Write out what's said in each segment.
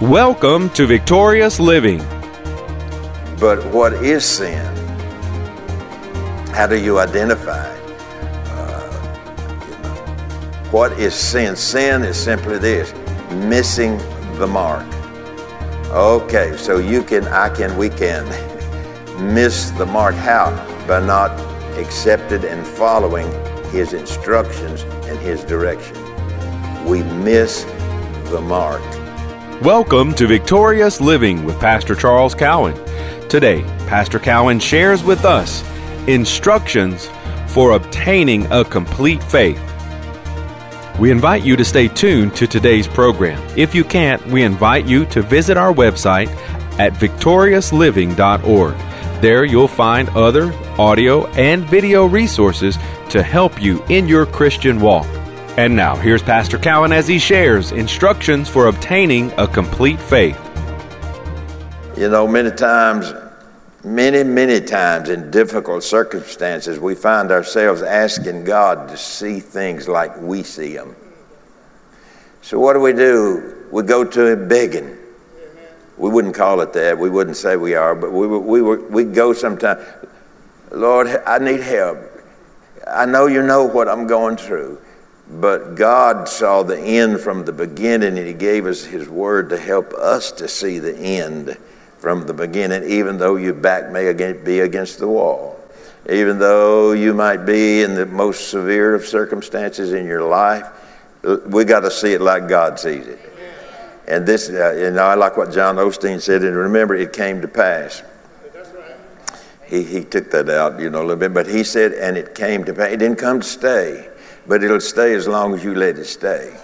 Welcome to Victorious Living. But what is sin? How do you identify? Uh, what is sin? Sin is simply this missing the mark. Okay, so you can, I can, we can miss the mark. How? By not accepting and following his instructions and his direction. We miss the mark. Welcome to Victorious Living with Pastor Charles Cowan. Today, Pastor Cowan shares with us instructions for obtaining a complete faith. We invite you to stay tuned to today's program. If you can't, we invite you to visit our website at victoriousliving.org. There you'll find other audio and video resources to help you in your Christian walk. And now, here's Pastor Cowan as he shares instructions for obtaining a complete faith. You know, many times, many, many times in difficult circumstances, we find ourselves asking God to see things like we see them. So, what do we do? We go to Him begging. We wouldn't call it that. We wouldn't say we are, but we, we, we, go sometimes, Lord, I need help. I know you know what I'm going through. But God saw the end from the beginning, and He gave us His word to help us to see the end from the beginning, even though your back may be against the wall. Even though you might be in the most severe of circumstances in your life, we got to see it like God sees it. And this, uh, know, I like what John Osteen said, and remember, it came to pass. He, he took that out, you know, a little bit, but he said, and it came to pass. It didn't come to stay but it'll stay as long as you let it stay.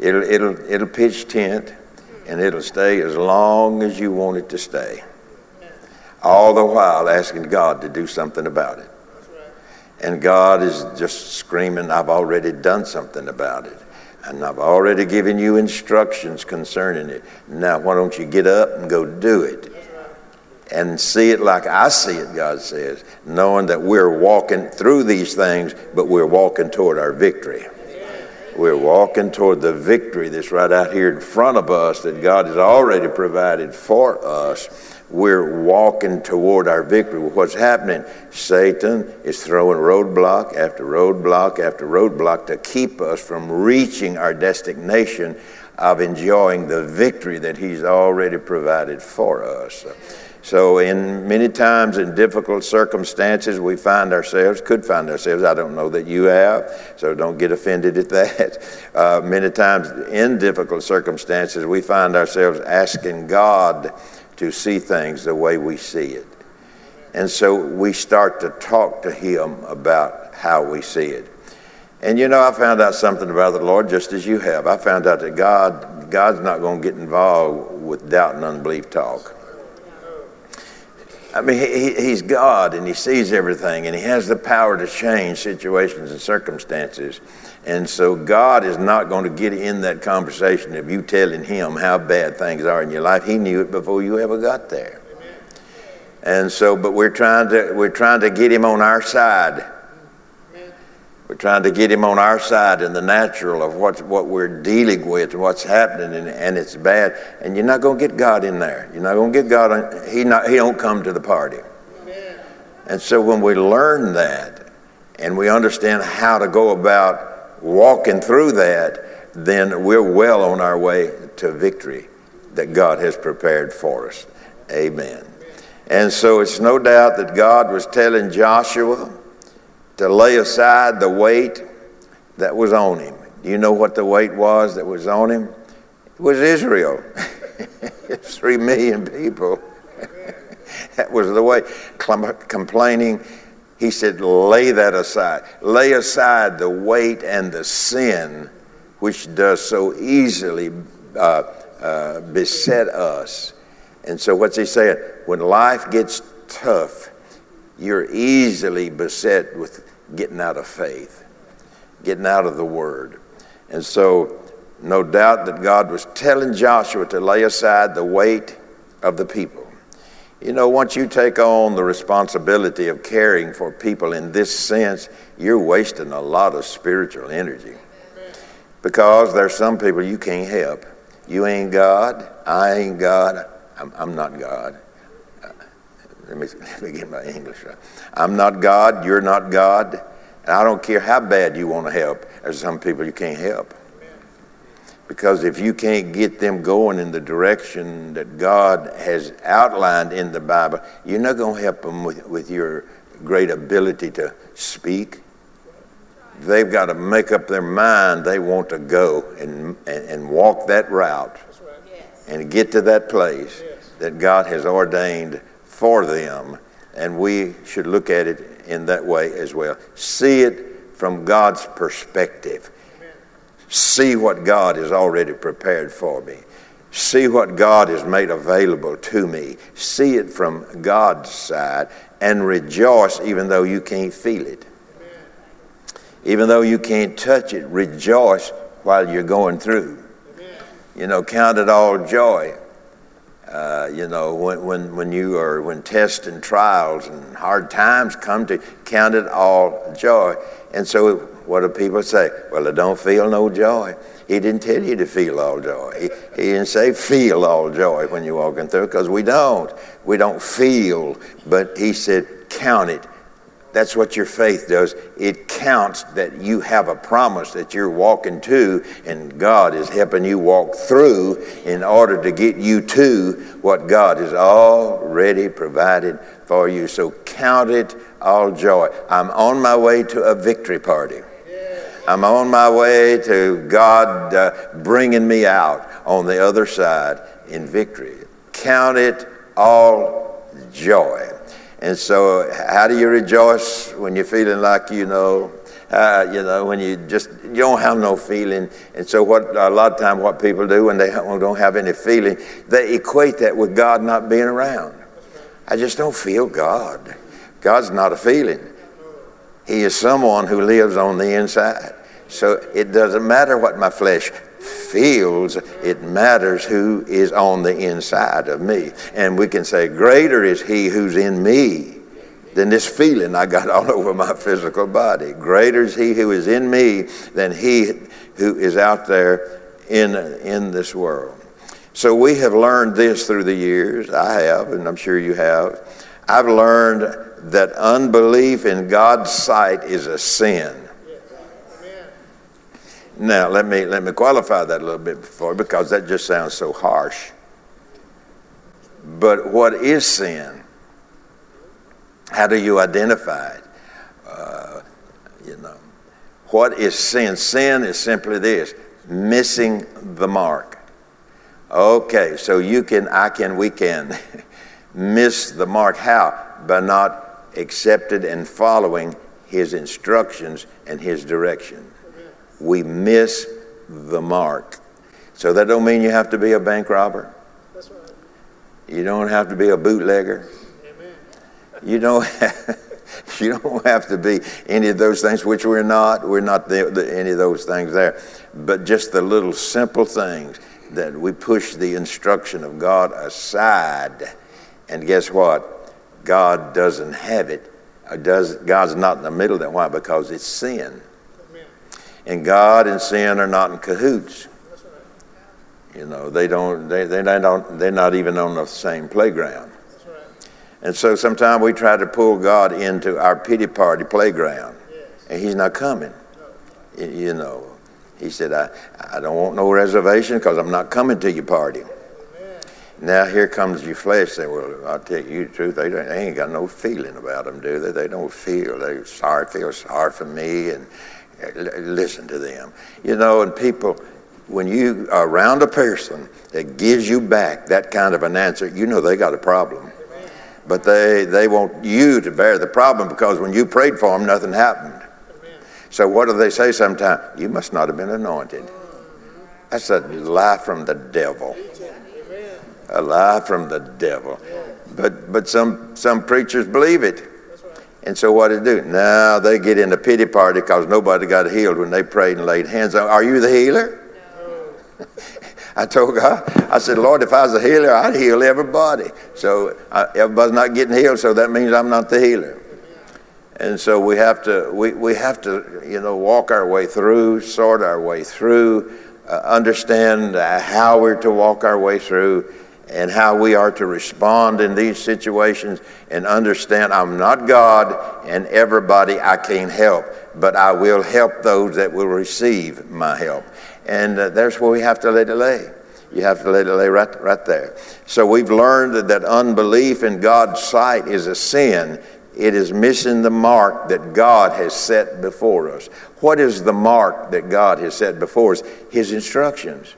It'll, it'll, it'll pitch tent and it'll stay as long as you want it to stay. All the while asking God to do something about it. And God is just screaming, I've already done something about it. And I've already given you instructions concerning it. Now, why don't you get up and go do it? And see it like I see it, God says, knowing that we're walking through these things, but we're walking toward our victory. We're walking toward the victory that's right out here in front of us that God has already provided for us. We're walking toward our victory. What's happening? Satan is throwing roadblock after roadblock after roadblock to keep us from reaching our destination of enjoying the victory that he's already provided for us. So, in many times in difficult circumstances, we find ourselves, could find ourselves, I don't know that you have, so don't get offended at that. Uh, many times in difficult circumstances, we find ourselves asking God to see things the way we see it. And so we start to talk to Him about how we see it. And you know, I found out something about the Lord just as you have. I found out that God, God's not going to get involved with doubt and unbelief talk. I mean, he, he's God and he sees everything and he has the power to change situations and circumstances. And so God is not going to get in that conversation of you telling him how bad things are in your life. He knew it before you ever got there. And so, but we're trying to, we're trying to get him on our side. We're trying to get him on our side in the natural of what, what we're dealing with and what's happening, and, and it's bad. And you're not going to get God in there. You're not going to get God. On, he, not, he don't come to the party. Amen. And so when we learn that and we understand how to go about walking through that, then we're well on our way to victory that God has prepared for us. Amen. And so it's no doubt that God was telling Joshua to lay aside the weight that was on him. Do you know what the weight was that was on him? It was Israel. Three million people. that was the way. Complaining, he said, lay that aside. Lay aside the weight and the sin which does so easily uh, uh, beset us. And so, what's he saying? When life gets tough, you're easily beset with getting out of faith, getting out of the word. And so, no doubt that God was telling Joshua to lay aside the weight of the people. You know, once you take on the responsibility of caring for people in this sense, you're wasting a lot of spiritual energy. Because there's some people you can't help. You ain't God. I ain't God. I'm, I'm not God. Let, me, let me get my English right. I'm not God. You're not God. And I don't care how bad you want to help. There's some people you can't help. Because if you can't get them going in the direction that God has outlined in the Bible, you're not going to help them with, with your great ability to speak. They've got to make up their mind they want to go and, and, and walk that route and get to that place that God has ordained for them. And we should look at it in that way as well. See it from God's perspective. See what God has already prepared for me. See what God has made available to me. See it from God's side and rejoice even though you can't feel it. Even though you can't touch it, rejoice while you're going through. You know, count it all joy. Uh, you know, when, when, when you are, when tests and trials and hard times come to, count it all joy. And so, what do people say? Well, I don't feel no joy. He didn't tell you to feel all joy. He, he didn't say feel all joy when you're walking through, because we don't. We don't feel, but he said count it that's what your faith does. It counts that you have a promise that you're walking to, and God is helping you walk through in order to get you to what God has already provided for you. So count it all joy. I'm on my way to a victory party. I'm on my way to God uh, bringing me out on the other side in victory. Count it all joy. And so, how do you rejoice when you're feeling like you know, uh, you know, when you just you don't have no feeling? And so, what a lot of time what people do when they don't have any feeling, they equate that with God not being around. I just don't feel God. God's not a feeling. He is someone who lives on the inside. So it doesn't matter what my flesh feels, it matters who is on the inside of me. And we can say, Greater is he who's in me than this feeling I got all over my physical body. Greater is he who is in me than he who is out there in, in this world. So we have learned this through the years. I have, and I'm sure you have. I've learned that unbelief in God's sight is a sin. Now, let me, let me qualify that a little bit before because that just sounds so harsh. But what is sin? How do you identify it? Uh, you know, what is sin? Sin is simply this missing the mark. Okay, so you can, I can, we can miss the mark. How? By not accepting and following his instructions and his direction we miss the mark. So that don't mean you have to be a bank robber. That's right. You don't have to be a bootlegger. Amen. You don't have, you don't have to be any of those things, which we're not. We're not the, the, any of those things there. But just the little simple things that we push the instruction of God aside. And guess what? God doesn't have it. Does, God's not in the middle of that. Why? Because it's sin. And God and sin are not in cahoots. You know, they don't, they, they don't, they're not even on the same playground. And so sometimes we try to pull God into our pity party playground, and He's not coming. You know, He said, I, I don't want no reservation because I'm not coming to your party. Now here comes your flesh. Say, well, I'll tell you the truth. They, they ain't got no feeling about them, do they? They don't feel. They sorry, feel sorry for me, and listen to them. You know, and people, when you are around a person that gives you back that kind of an answer, you know they got a problem. But they, they want you to bear the problem because when you prayed for them, nothing happened. So what do they say sometimes? You must not have been anointed. That's a lie from the devil. A lie from the devil. But, but some, some preachers believe it. And so what did they do? Now they get in a pity party because nobody got healed when they prayed and laid hands on. Are you the healer? No. I told God, I said, Lord, if I was a healer, I'd heal everybody. So I, everybody's not getting healed, so that means I'm not the healer. And so we have to we, we have to you know walk our way through, sort our way through, uh, understand uh, how we're to walk our way through and how we are to respond in these situations and understand I'm not God and everybody I can't help, but I will help those that will receive my help. And uh, that's where we have to let it lay. You have to let it lay right, right there. So we've learned that, that unbelief in God's sight is a sin. It is missing the mark that God has set before us. What is the mark that God has set before us? His instructions.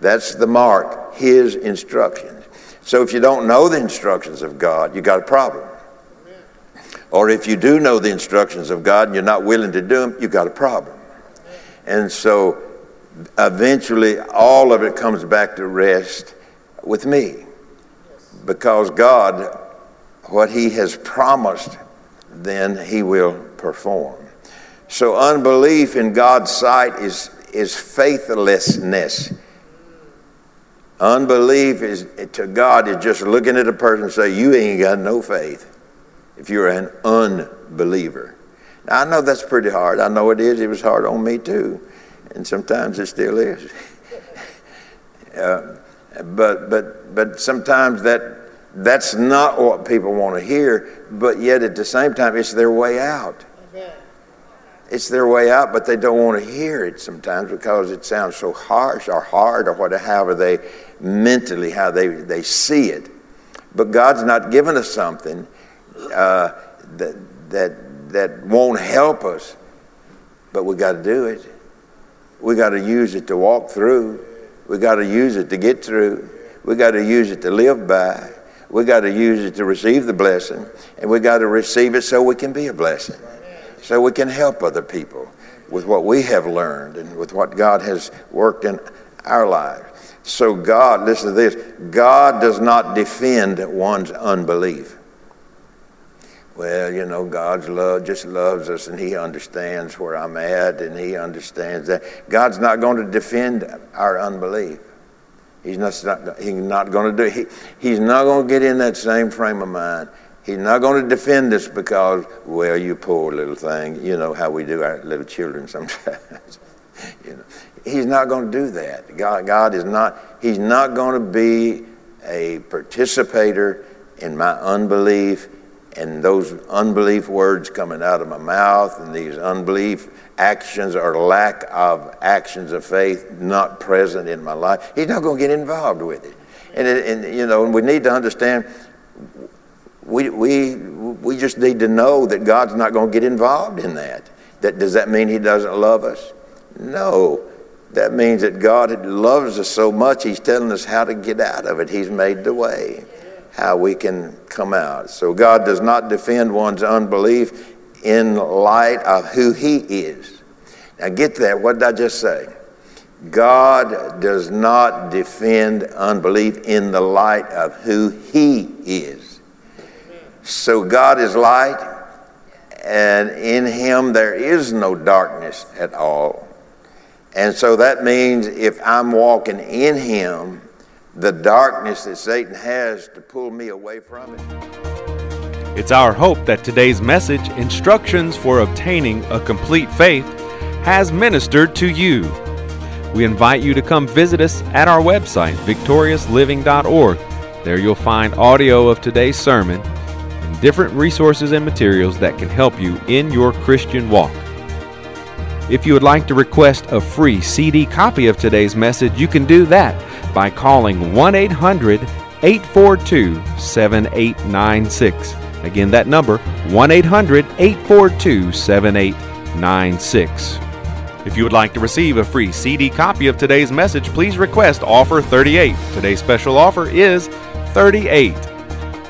That's the mark, His instructions. So if you don't know the instructions of God, you got a problem. Or if you do know the instructions of God and you're not willing to do them, you got a problem. And so eventually all of it comes back to rest with me. Because God, what He has promised, then He will perform. So unbelief in God's sight is, is faithlessness. Unbelief is to God is just looking at a person and say, You ain't got no faith if you're an unbeliever. Now I know that's pretty hard. I know it is. It was hard on me too. And sometimes it still is. uh, but but but sometimes that that's not what people want to hear, but yet at the same time it's their way out. It's their way out, but they don't want to hear it sometimes because it sounds so harsh or hard or whatever, they mentally, how they, they see it. But God's not given us something uh, that, that, that won't help us, but we got to do it. We got to use it to walk through. We got to use it to get through. We got to use it to live by. We got to use it to receive the blessing, and we got to receive it so we can be a blessing, so we can help other people with what we have learned and with what God has worked in our lives. So, God, listen to this God does not defend one's unbelief. Well, you know, God's love just loves us and He understands where I'm at and He understands that. God's not going to defend our unbelief. He's not, he's not going to do he, He's not going to get in that same frame of mind. He's not going to defend us because, well, you poor little thing. You know how we do our little children sometimes. you know. He's not going to do that. God, God is not, He's not going to be a participator in my unbelief and those unbelief words coming out of my mouth and these unbelief actions or lack of actions of faith not present in my life. He's not going to get involved with it. And, and you know, and we need to understand we, we, we just need to know that God's not going to get involved in that. that. Does that mean He doesn't love us? No. That means that God loves us so much, He's telling us how to get out of it. He's made the way, how we can come out. So God does not defend one's unbelief in light of who He is. Now, get that. What did I just say? God does not defend unbelief in the light of who He is. So God is light, and in Him there is no darkness at all. And so that means if I'm walking in Him, the darkness that Satan has to pull me away from it. It's our hope that today's message, Instructions for Obtaining a Complete Faith, has ministered to you. We invite you to come visit us at our website, victoriousliving.org. There you'll find audio of today's sermon different resources and materials that can help you in your Christian walk. If you would like to request a free CD copy of today's message, you can do that by calling 1 800 842 7896. Again, that number 1 800 842 7896. If you would like to receive a free CD copy of today's message, please request offer 38. Today's special offer is 38.